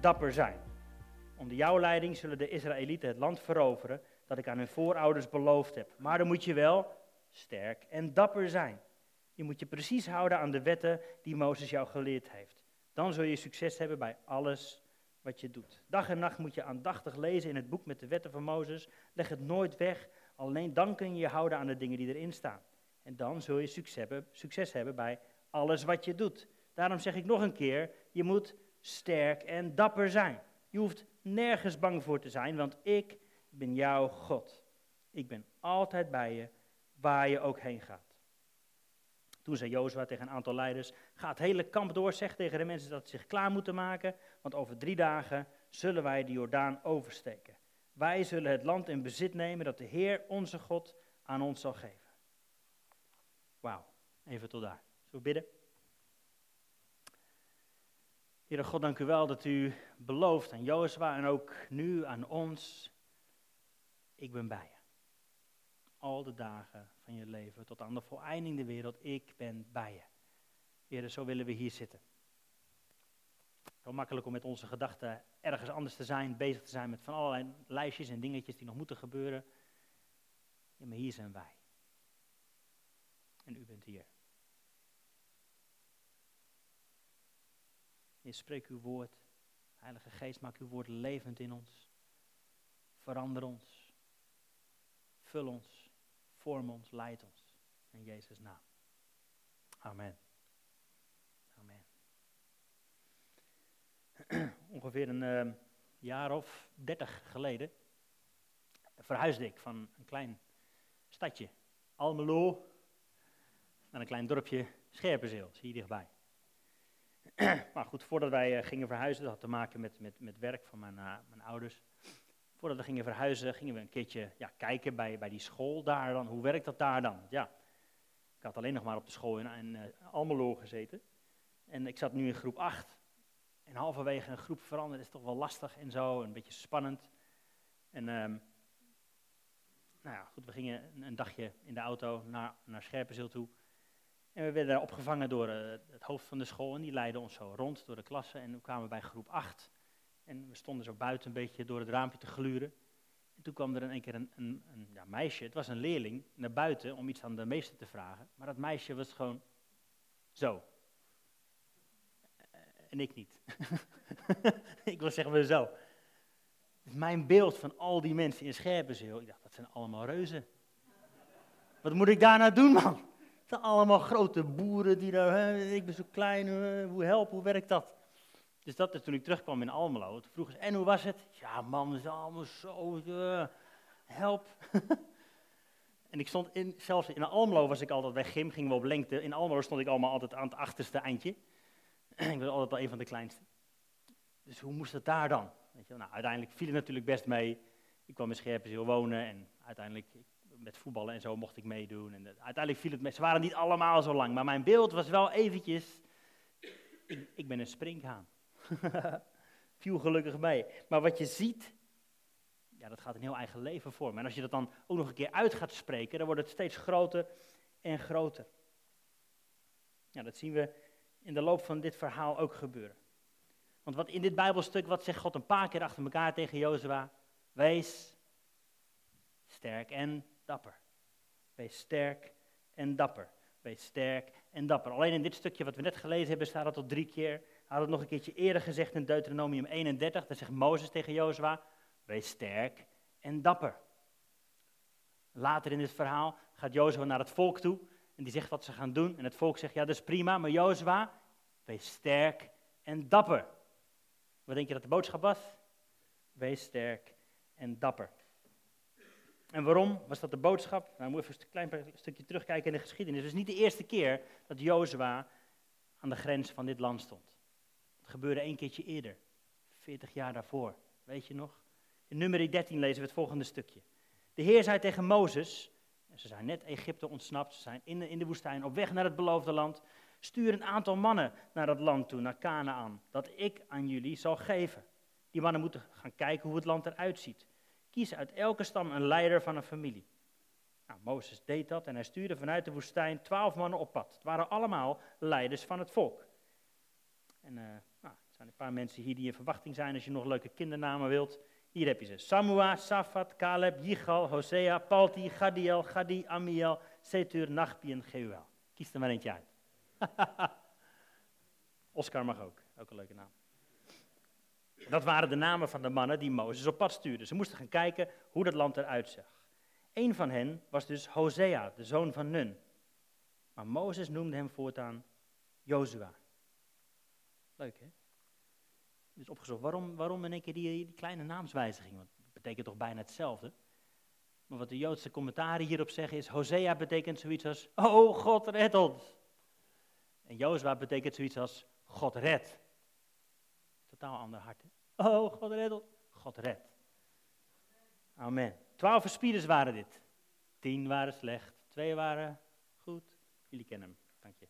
dapper zijn. Onder jouw leiding zullen de Israëlieten het land veroveren dat ik aan hun voorouders beloofd heb. Maar dan moet je wel sterk en dapper zijn. Je moet je precies houden aan de wetten die Mozes jou geleerd heeft. Dan zul je succes hebben bij alles wat je doet. Dag en nacht moet je aandachtig lezen in het boek met de wetten van Mozes. Leg het nooit weg, alleen dan kun je je houden aan de dingen die erin staan. En dan zul je succes hebben bij alles wat je doet. Daarom zeg ik nog een keer, je moet sterk en dapper zijn. Je hoeft nergens bang voor te zijn, want ik ben jouw God. Ik ben altijd bij je, waar je ook heen gaat. Toen zei Jozua tegen een aantal leiders, ga het hele kamp door, zeg tegen de mensen dat ze zich klaar moeten maken, want over drie dagen zullen wij de Jordaan oversteken. Wij zullen het land in bezit nemen dat de Heer, onze God, aan ons zal geven. Wauw, even tot daar. Zullen we bidden? Heere God, dank u wel dat u belooft aan Jozua en ook nu aan ons, ik ben bij je. Al de dagen van je leven, tot aan de voleinding der wereld, ik ben bij je. Heer, zo willen we hier zitten. Zo makkelijk om met onze gedachten ergens anders te zijn, bezig te zijn met van allerlei lijstjes en dingetjes die nog moeten gebeuren. Ja, maar hier zijn wij. En u bent hier. Je spreekt uw woord. Heilige Geest, maak uw woord levend in ons. Verander ons. Vul ons. Vorm ons. Leid ons. In Jezus' naam. Amen. Amen. Ongeveer een uh, jaar of dertig geleden verhuisde ik van een klein stadje, Almelo, naar een klein dorpje Scherpenzeel, hier dichtbij. maar goed, voordat wij uh, gingen verhuizen, dat had te maken met, met, met werk van mijn, uh, mijn ouders. Voordat we gingen verhuizen, gingen we een keertje ja, kijken bij, bij die school daar dan. Hoe werkt dat daar dan? Ja, ik had alleen nog maar op de school in, in uh, Almelo gezeten. En ik zat nu in groep 8. En halverwege een groep veranderen is toch wel lastig en zo, een beetje spannend. En um, nou ja, goed, we gingen een, een, dagje in de auto naar, naar Scherpenzeel toe. En we werden opgevangen door uh, het hoofd van de school en die leidde ons zo rond door de klasse. En we kwamen bij groep 8 en we stonden zo buiten een beetje door het raampje te gluren. En toen kwam er in één keer een, een, een ja, meisje, het was een leerling, naar buiten om iets aan de meester te vragen. Maar dat meisje was gewoon zo. En ik niet. ik was zeggen maar zo. Mijn beeld van al die mensen in Scherpenzeel, ik dacht, dat zijn allemaal reuzen. Wat moet ik daar nou doen, man? Zijn allemaal grote boeren die daar, hè, ik ben zo klein, hoe helpen, hoe werkt dat? Dus dat is toen ik terugkwam in Almelo. Toen vroegen ze, en hoe was het? Ja man, is allemaal zo, uh, help. en ik stond in, zelfs in Almelo was ik altijd bij gym, gingen we op lengte. In Almelo stond ik allemaal altijd aan het achterste eindje. ik was altijd wel een van de kleinste. Dus hoe moest het daar dan? Weet je, nou, uiteindelijk viel het natuurlijk best mee. Ik kwam in Scherpenzeel wonen en uiteindelijk met voetballen en zo mocht ik meedoen. En uiteindelijk viel het mee. Ze waren niet allemaal zo lang, maar mijn beeld was wel eventjes, ik, ben een springhaan. viel gelukkig mee. Maar wat je ziet, ja, dat gaat een heel eigen leven vormen. En als je dat dan ook nog een keer uit gaat spreken, dan wordt het steeds groter en groter. Ja, dat zien we in de loop van dit verhaal ook gebeuren. Want wat in dit Bijbelstuk, wat zegt God een paar keer achter elkaar tegen Jozua? Wees sterk en Wees sterk en dapper. Wees sterk en dapper. Alleen in dit stukje wat we net gelezen hebben staat dat tot drie keer. Hij had het nog een keertje eerder gezegd in Deuteronomium 31. Daar zegt Mozes tegen Jozua, wees sterk en dapper. Later in dit verhaal gaat Jozua naar het volk toe en die zegt wat ze gaan doen. En het volk zegt, ja dat is prima, maar Jozua, wees sterk en dapper. Wat denk je dat de boodschap was? Wees sterk en dapper. En waarom was dat de boodschap? Nou, we moeten even een klein stukje terugkijken in de geschiedenis. Het is niet de eerste keer dat Jozua aan de grens van dit land stond. Het gebeurde één keertje eerder, 40 jaar daarvoor. Weet je nog? In nummer 13 lezen we het volgende stukje. De Heer zei tegen Mozes, ze zijn net Egypte ontsnapt, ze zijn in de, in de woestijn op weg naar het beloofde land. Stuur een aantal mannen naar dat land toe, naar Canaan, dat ik aan jullie zal geven. Die mannen moeten gaan kijken hoe het land eruit ziet. Kies uit elke stam een leider van een familie. Nou, Mozes deed dat en hij stuurde vanuit de woestijn twaalf mannen op pad. Het waren allemaal leiders van het volk. En uh, nou, er zijn een paar mensen hier die in verwachting zijn als je nog leuke kindernamen wilt. Hier heb je ze. Samua, Safat, Caleb, Yichal, Hosea, Palti, Gadiel, Gadi, Amiel, Setur, Nachbi en Geuel. Kies er maar eentje uit. Oscar mag ook, ook een leuke naam. Dat waren de namen van de mannen die Mozes op pad stuurde. Ze moesten gaan kijken hoe dat land eruit zag. Een van hen was dus Hosea, de zoon van Nun. Maar Mozes noemde hem voortaan Jozua. Leuk hè? Dus opgezocht, waarom, waarom in één keer die, die kleine naamswijziging? Want dat betekent toch bijna hetzelfde? Maar wat de Joodse commentaren hierop zeggen is, Hosea betekent zoiets als, oh God red ons. En Jozua betekent zoiets als, God red. Totaal ander hart. Oh, God red ons. God red. Amen. Twaalf verspieders waren dit. Tien waren slecht. Twee waren goed. Jullie kennen hem. Dank je.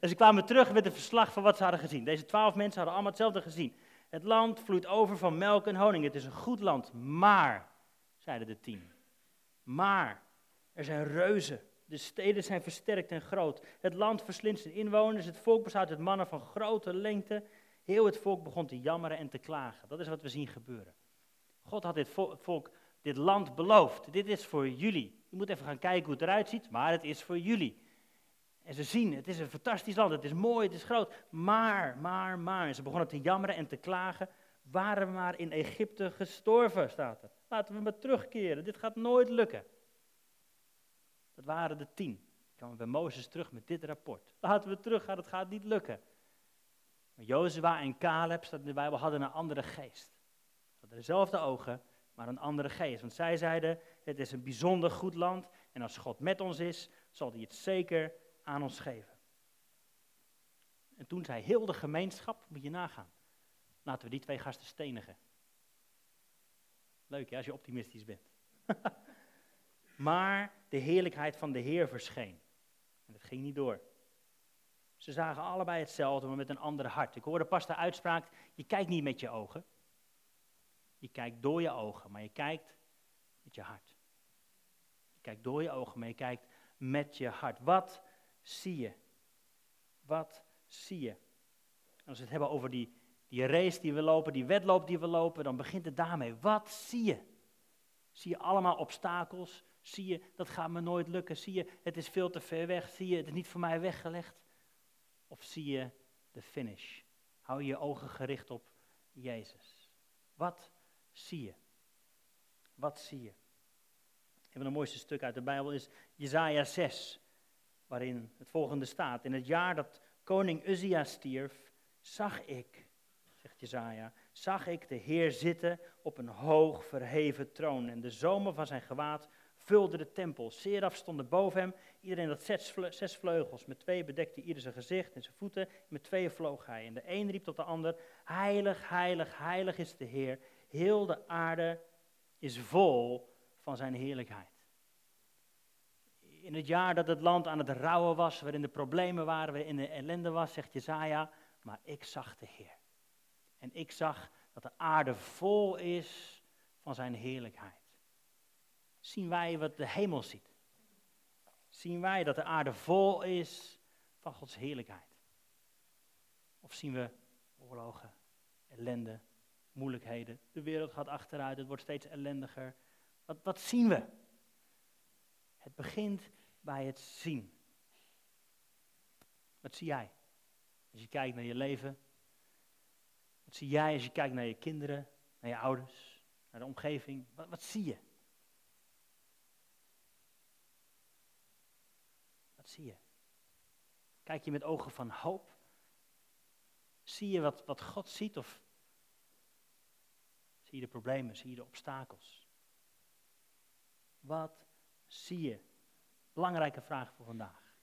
en ze kwamen terug met een verslag van wat ze hadden gezien. Deze twaalf mensen hadden allemaal hetzelfde gezien. Het land vloeit over van melk en honing. Het is een goed land. Maar, zeiden de tien. Maar, er zijn reuzen. De steden zijn versterkt en groot. Het land verslindt zijn inwoners. Het volk bestaat uit mannen van grote lengte. Heel het volk begon te jammeren en te klagen. Dat is wat we zien gebeuren. God had dit volk, dit land beloofd. Dit is voor jullie. Je moet even gaan kijken hoe het eruit ziet, maar het is voor jullie. En ze zien, het is een fantastisch land, het is mooi, het is groot. Maar, maar, maar. Ze begonnen te jammeren en te klagen. Waren we maar in Egypte gestorven, staat er. Laten we maar terugkeren, dit gaat nooit lukken. Dat waren de tien. Dan kwamen bij Mozes terug met dit rapport. Laten we teruggaan, het gaat niet lukken. Maar en Caleb, staat in de Bijbel, hadden een andere geest. Ze hadden dezelfde ogen, maar een andere geest. Want zij zeiden, het is een bijzonder goed land. En als God met ons is, zal hij het zeker aan ons geven. En toen zei heel de gemeenschap, moet je nagaan, laten we die twee gasten stenigen. Leuk hè, als je optimistisch bent. maar de heerlijkheid van de Heer verscheen. En dat ging niet door. Ze zagen allebei hetzelfde, maar met een ander hart. Ik hoorde pas de uitspraak, je kijkt niet met je ogen. Je kijkt door je ogen, maar je kijkt met je hart. Je kijkt door je ogen, maar je kijkt met je hart. Wat zie je? Wat zie je? Als we het hebben over die, die race die we lopen, die wedloop die we lopen, dan begint het daarmee. Wat zie je? Zie je allemaal obstakels? Zie je, dat gaat me nooit lukken? Zie je, het is veel te ver weg? Zie je, het is niet voor mij weggelegd? Of zie je de finish? Hou je ogen gericht op Jezus. Wat zie je? Wat zie je? Een van de mooiste stukken uit de Bijbel is Jezaja 6, waarin het volgende staat. In het jaar dat koning Uzia stierf, zag ik, zegt Jezaja, zag ik de Heer zitten op een hoog verheven troon. En de zomer van zijn gewaad vulde de tempel. Seraf stonden boven hem. Iedereen had zes, vleugels. Met twee bedekte ieder zijn gezicht en zijn voeten. Met twee vloog hij. En de een riep tot de ander: Heilig, heilig, heilig is de Heer. Heel de aarde is vol van zijn heerlijkheid. In het jaar dat het land aan het rouwen was, waarin de problemen waren, waarin de ellende was, zegt Jezaja, maar ik zag de Heer. En ik zag dat de aarde vol is van zijn heerlijkheid zien wij wat de hemel ziet. Zien wij dat de aarde vol is van Gods heerlijkheid. Of zien we oorlogen, ellende, moeilijkheden. De wereld gaat achteruit, het wordt steeds ellendiger. Wat, wat zien we? Het begint bij het zien. Wat zie jij? Als je kijkt naar je leven. Wat zie jij als je kijkt naar je kinderen, naar je ouders, naar de omgeving? Wat, wat zie je? Wat zie je? Kijk je met ogen van hoop? Zie je wat, wat God ziet of zie je de problemen, zie je de obstakels? Wat zie je? Belangrijke vraag voor vandaag.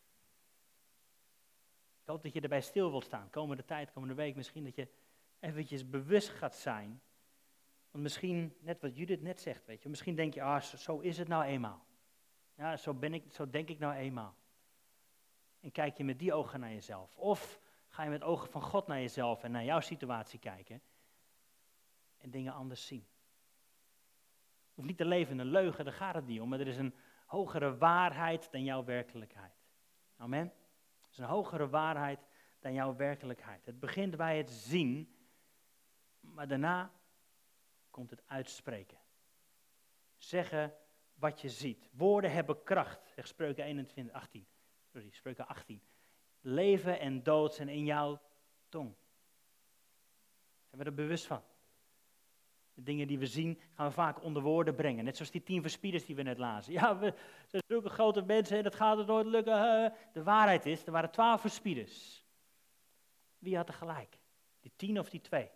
Ik hoop dat je erbij stil wilt staan. Komende tijd, komende week, misschien dat je eventjes bewust gaat zijn. Want misschien, net wat Judith net zegt, weet je, misschien denk je, ah, zo, zo is het nou eenmaal. Ja, zo, ben ik, zo denk ik nou eenmaal. En kijk je met die ogen naar jezelf? Of ga je met ogen van God naar jezelf en naar jouw situatie kijken en dingen anders zien? Of niet te leven in een leugen, daar gaat het niet om, maar er is een hogere waarheid dan jouw werkelijkheid. Amen? Er is een hogere waarheid dan jouw werkelijkheid. Het begint bij het zien, maar daarna komt het uitspreken. Zeggen wat je ziet. Woorden hebben kracht, zegt Spreuken 21, 18. Sorry, Spreuken 18. Leven en dood zijn in jouw tong. Zijn we er bewust van? De dingen die we zien gaan we vaak onder woorden brengen. Net zoals die tien verspieders die we net lazen. Ja, we zijn zulke grote mensen en dat gaat er nooit lukken. De waarheid is, er waren twaalf verspieders. Wie had er gelijk? Die tien of die twee?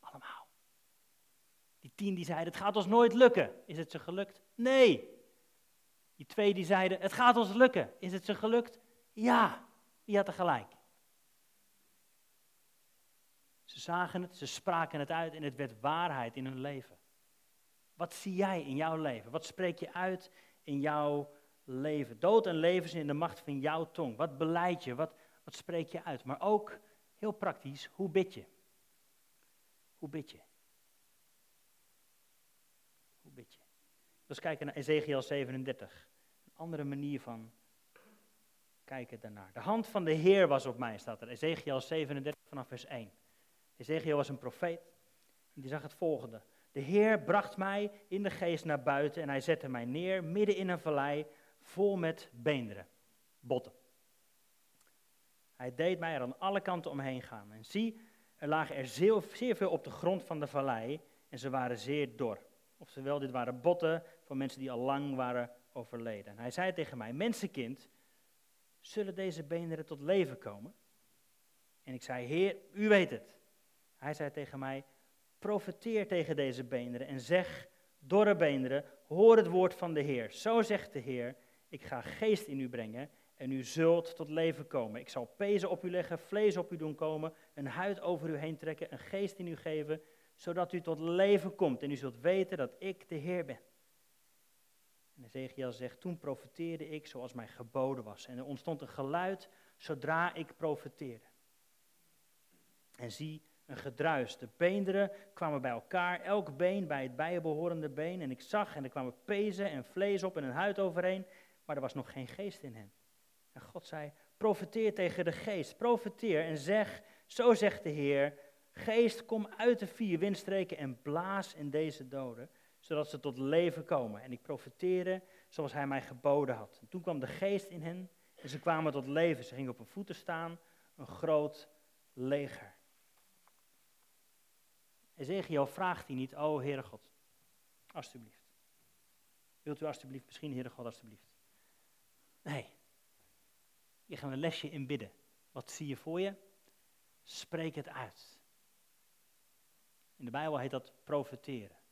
Allemaal. Die tien die zeiden, het gaat ons nooit lukken. Is het ze gelukt? Nee. Die twee die zeiden, het gaat ons lukken. Is het ze gelukt? Ja. Wie had er gelijk? Ze zagen het, ze spraken het uit en het werd waarheid in hun leven. Wat zie jij in jouw leven? Wat spreek je uit in jouw leven? Dood en leven zijn in de macht van jouw tong. Wat beleid je? Wat, wat spreek je uit? Maar ook, heel praktisch, hoe bid je? Hoe bid je? Hoe bid je? Dus kijken naar Ezekiel 37. Andere manier van kijken daarnaar. De hand van de Heer was op mij, staat er. Ezekiel 37 vanaf vers 1. Ezekiel was een profeet. En die zag het volgende. De Heer bracht mij in de geest naar buiten en hij zette mij neer midden in een vallei vol met beenderen, botten. Hij deed mij er aan alle kanten omheen gaan. En zie, er lagen er zeer, zeer veel op de grond van de vallei en ze waren zeer dor. Oftewel, dit waren botten van mensen die al lang waren hij zei tegen mij, mensenkind, zullen deze beenderen tot leven komen? En ik zei, Heer, u weet het. Hij zei tegen mij, profeteer tegen deze beenderen en zeg, dorre beenderen, hoor het woord van de Heer. Zo zegt de Heer, ik ga geest in u brengen en u zult tot leven komen. Ik zal pezen op u leggen, vlees op u doen komen, een huid over u heen trekken, een geest in u geven, zodat u tot leven komt en u zult weten dat ik de Heer ben. En Ezekiel zegt, toen profeteerde ik zoals mij geboden was. En er ontstond een geluid zodra ik profeteerde. En zie, een gedruis. De beenderen kwamen bij elkaar, elk been bij het bijbehorende been. En ik zag en er kwamen pezen en vlees op en een huid overheen, maar er was nog geen geest in hen. En God zei, profeteer tegen de geest, profeteer en zeg, zo zegt de Heer, geest, kom uit de vier windstreken en blaas in deze doden, zodat ze tot leven komen. En ik profeteerde zoals hij mij geboden had. En toen kwam de geest in hen en ze kwamen tot leven. Ze gingen op hun voeten staan, een groot leger. Ezekiel vraagt hij niet, oh Heere God, alstublieft. Wilt u alstublieft, misschien Heere God, alstublieft. Nee, je gaat een lesje in bidden. Wat zie je voor je? Spreek het uit. In de Bijbel heet dat profeteren.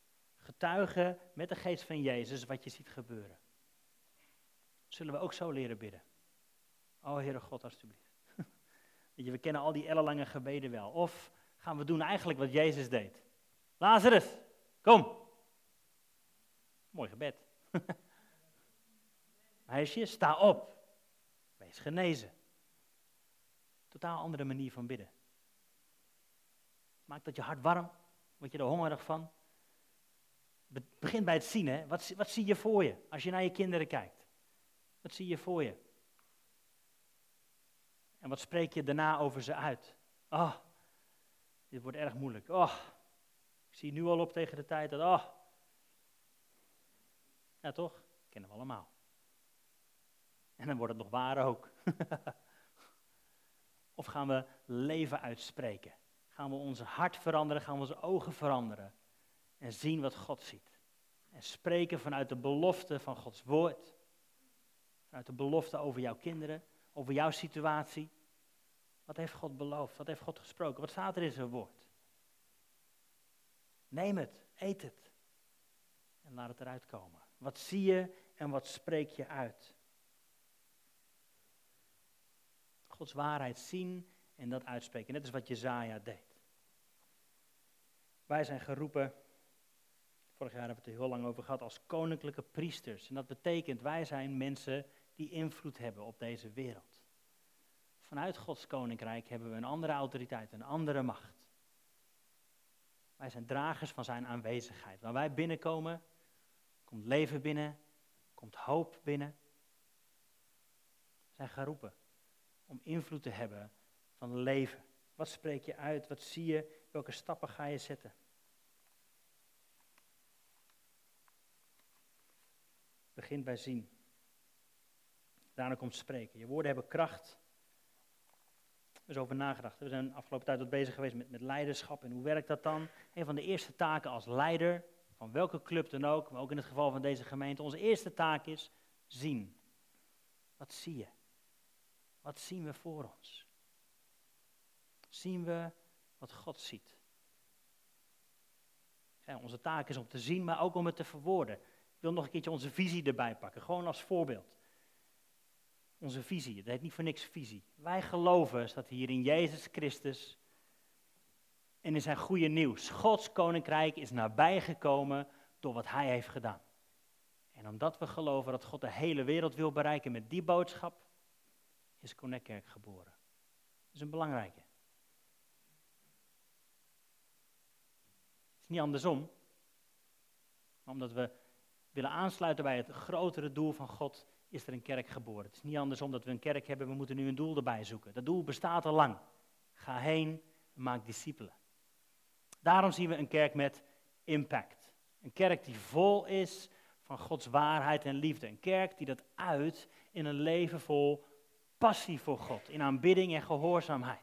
Getuigen met de geest van Jezus wat je ziet gebeuren. Zullen we ook zo leren bidden? Oh Heere God, alstublieft. Weet je, we kennen al die ellenlange gebeden wel. Of gaan we doen eigenlijk wat Jezus deed. Lazarus, kom. Mooi gebed. Meisje, sta op. Wees genezen. Totaal andere manier van bidden. Maakt dat je hart warm? Word je er hongerig van? Begin bij het zien, hè. Wat, wat zie je voor je als je naar je kinderen kijkt? Wat zie je voor je? En wat spreek je daarna over ze uit? Oh, dit wordt erg moeilijk. Oh, ik zie nu al op tegen de tijd dat, oh. Ja, toch? Kennen we allemaal. En dan wordt het nog waar ook. of gaan we leven uitspreken? Gaan we onze hart veranderen? Gaan we onze ogen veranderen? En zien wat God ziet. En spreken vanuit de belofte van Gods woord. Vanuit de belofte over jouw kinderen, over jouw situatie. Wat heeft God beloofd? Wat heeft God gesproken? Wat staat er in zijn woord? Neem het, eet het. En laat het eruit komen. Wat zie je en wat spreek je uit? Gods waarheid zien en dat uitspreken. Net als wat Jezaja deed. Wij zijn geroepen, vorig jaar hebben we het er heel lang over gehad, als koninklijke priesters. En dat betekent, wij zijn mensen die invloed hebben op deze wereld. Vanuit Gods koninkrijk hebben we een andere autoriteit, een andere macht. Wij zijn dragers van zijn aanwezigheid. Waar wij binnenkomen, komt leven binnen, komt hoop binnen. zijn geroepen om invloed te hebben van leven. Wat spreek je uit? Wat zie je? Welke stappen ga je zetten? Begin bij zien. Daarna komt spreken. Je woorden hebben kracht. Er is over nagedacht. We zijn de afgelopen tijd wat bezig geweest met, met leiderschap. En hoe werkt dat dan? Een van de eerste taken als leider, van welke club dan ook, maar ook in het geval van deze gemeente, onze eerste taak is zien. Wat zie je? Wat zien we voor ons? Zien we wat God ziet? Onze taak is om te zien, maar ook om het te verwoorden. Wil nog een keertje onze visie erbij pakken, gewoon als voorbeeld. Onze visie, het heet niet voor niks visie. Wij geloven dat hier in Jezus Christus en in zijn goede nieuws, Gods koninkrijk is nabijgekomen door wat hij heeft gedaan. En omdat we geloven dat God de hele wereld wil bereiken met die boodschap, is Connectkerk geboren. Dat is een belangrijke. Het is niet andersom. Omdat we willen aansluiten bij het grotere doel van God, is er een kerk geboren. Het is niet andersom dat we een kerk hebben, we moeten nu een doel erbij zoeken. Dat doel bestaat al lang. Ga heen en maak discipelen. Daarom zien we een kerk met impact. Een kerk die vol is van Gods waarheid en liefde. Een kerk die dat uit in een leven vol passie voor God, in aanbidding en gehoorzaamheid.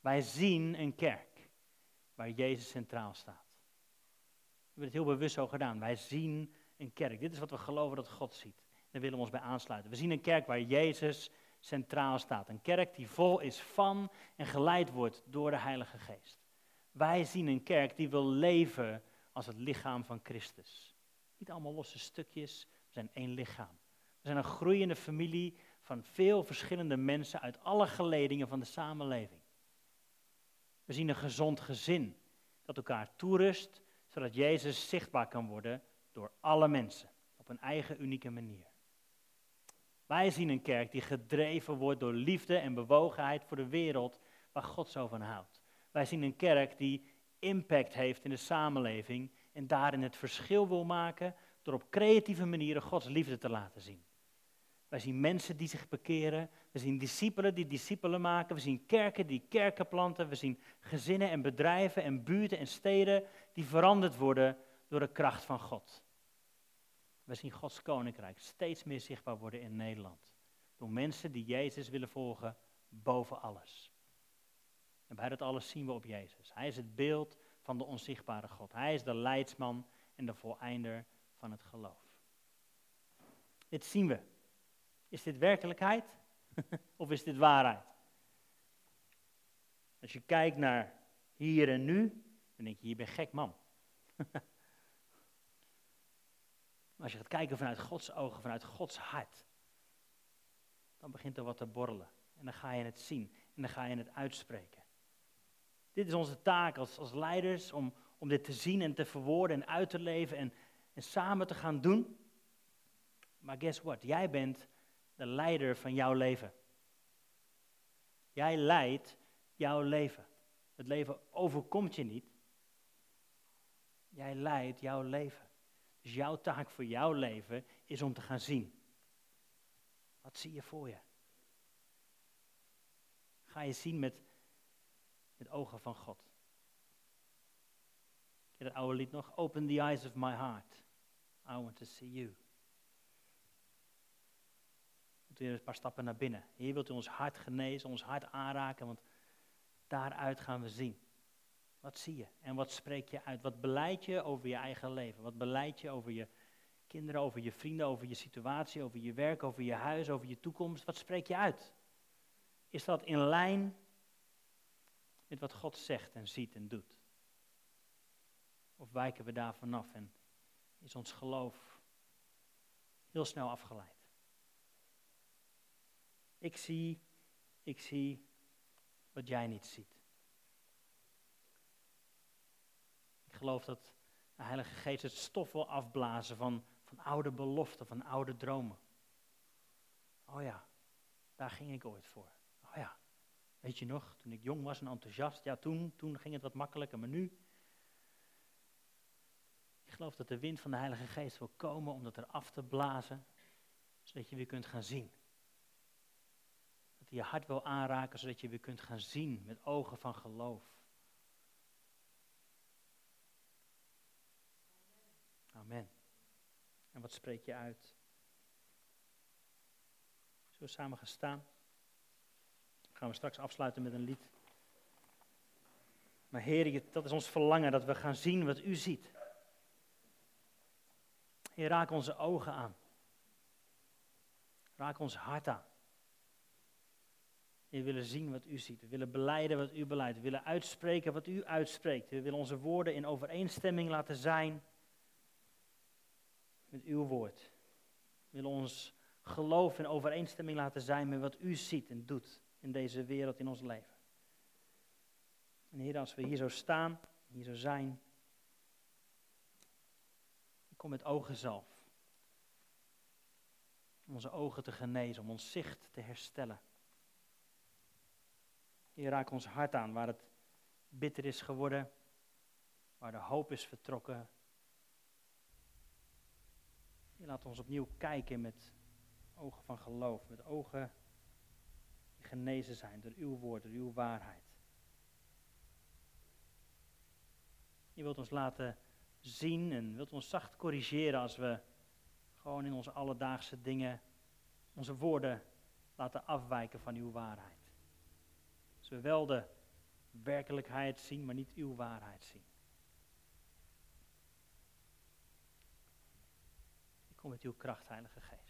Wij zien een kerk waar Jezus centraal staat. Hebben het heel bewust zo gedaan. Wij zien een kerk. Dit is wat we geloven dat God ziet. Daar willen we ons bij aansluiten. We zien een kerk waar Jezus centraal staat. Een kerk die vol is van en geleid wordt door de Heilige Geest. Wij zien een kerk die wil leven als het lichaam van Christus. Niet allemaal losse stukjes, we zijn één lichaam. We zijn een groeiende familie van veel verschillende mensen uit alle geledingen van de samenleving. We zien een gezond gezin dat elkaar toerust, zodat Jezus zichtbaar kan worden door alle mensen op een eigen unieke manier. Wij zien een kerk die gedreven wordt door liefde en bewogenheid voor de wereld waar God zo van houdt. Wij zien een kerk die impact heeft in de samenleving en daarin het verschil wil maken door op creatieve manieren Gods liefde te laten zien. Wij zien mensen die zich bekeren, we zien discipelen die discipelen maken, we zien kerken die kerken planten, we zien gezinnen en bedrijven en buurten en steden die veranderd worden door de kracht van God. We zien Gods koninkrijk steeds meer zichtbaar worden in Nederland. Door mensen die Jezus willen volgen boven alles. En bij dat alles zien we op Jezus. Hij is het beeld van de onzichtbare God. Hij is de leidsman en de voleinder van het geloof. Dit zien we. Is dit werkelijkheid of is dit waarheid? Als je kijkt naar hier en nu, dan denk je, je bent gek man. Maar als je gaat kijken vanuit Gods ogen, vanuit Gods hart, dan begint er wat te borrelen. En dan ga je het zien en dan ga je het uitspreken. Dit is onze taak als, als leiders, om, om dit te zien en te verwoorden en uit te leven en, en samen te gaan doen. Maar guess what? Jij bent de leider van jouw leven. Jij leidt jouw leven. Het leven overkomt je niet. Jij leidt jouw leven. Dus jouw taak voor jouw leven is om te gaan zien. Wat zie je voor je? Ga je zien met, met ogen van God. Ken dat oude lied nog? Open the eyes of my heart. I want to see you. Je een paar stappen naar binnen. Hier wilt u ons hart genezen, ons hart aanraken, want daaruit gaan we zien. Wat zie je en wat spreek je uit? Wat beleid je over je eigen leven? Wat beleid je over je kinderen, over je vrienden, over je situatie, over je werk, over je huis, over je toekomst? Wat spreek je uit? Is dat in lijn met wat God zegt en ziet en doet? Of wijken we daar vanaf en is ons geloof heel snel afgeleid? Ik zie, ik zie wat jij niet ziet. geloof dat de Heilige Geest het stof wil afblazen van, van oude beloften, van oude dromen. Oh ja, daar ging ik ooit voor. Oh ja, weet je nog, toen ik jong was en enthousiast, ja toen, toen ging het wat makkelijker, maar nu. Ik geloof dat de wind van de Heilige Geest wil komen om dat er af te blazen, zodat je weer kunt gaan zien. Hij je hart wil aanraken, zodat je weer kunt gaan zien met ogen van geloof. Amen. En wat spreek je uit? We samen gaan staan? gaan we straks afsluiten met een lied. Maar Heer, dat is ons verlangen, dat we gaan zien wat U ziet. Heer, raak onze ogen aan. Raak ons hart aan. We willen zien wat u ziet. We willen beleiden wat u beleidt. We willen uitspreken wat u uitspreekt. We willen onze woorden in overeenstemming laten zijn met uw woord. We willen ons geloof in overeenstemming laten zijn met wat u ziet en doet in deze wereld, in ons leven. En Heer, als we hier zo staan, hier zo zijn, kom met ogenzalf. Om onze ogen te genezen, om ons zicht te herstellen. Heer, raak ons hart aan waar het bitter is geworden, waar de hoop is vertrokken. Heer, laat ons opnieuw kijken met ogen van geloof, met ogen die genezen zijn door uw woord, door uw waarheid. Je wilt ons laten zien en wilt ons zacht corrigeren als we gewoon in onze alledaagse dingen onze woorden laten afwijken van uw waarheid. Als we wel de werkelijkheid zien, maar niet uw waarheid zien. Ik kom met uw kracht, Heilige Geest.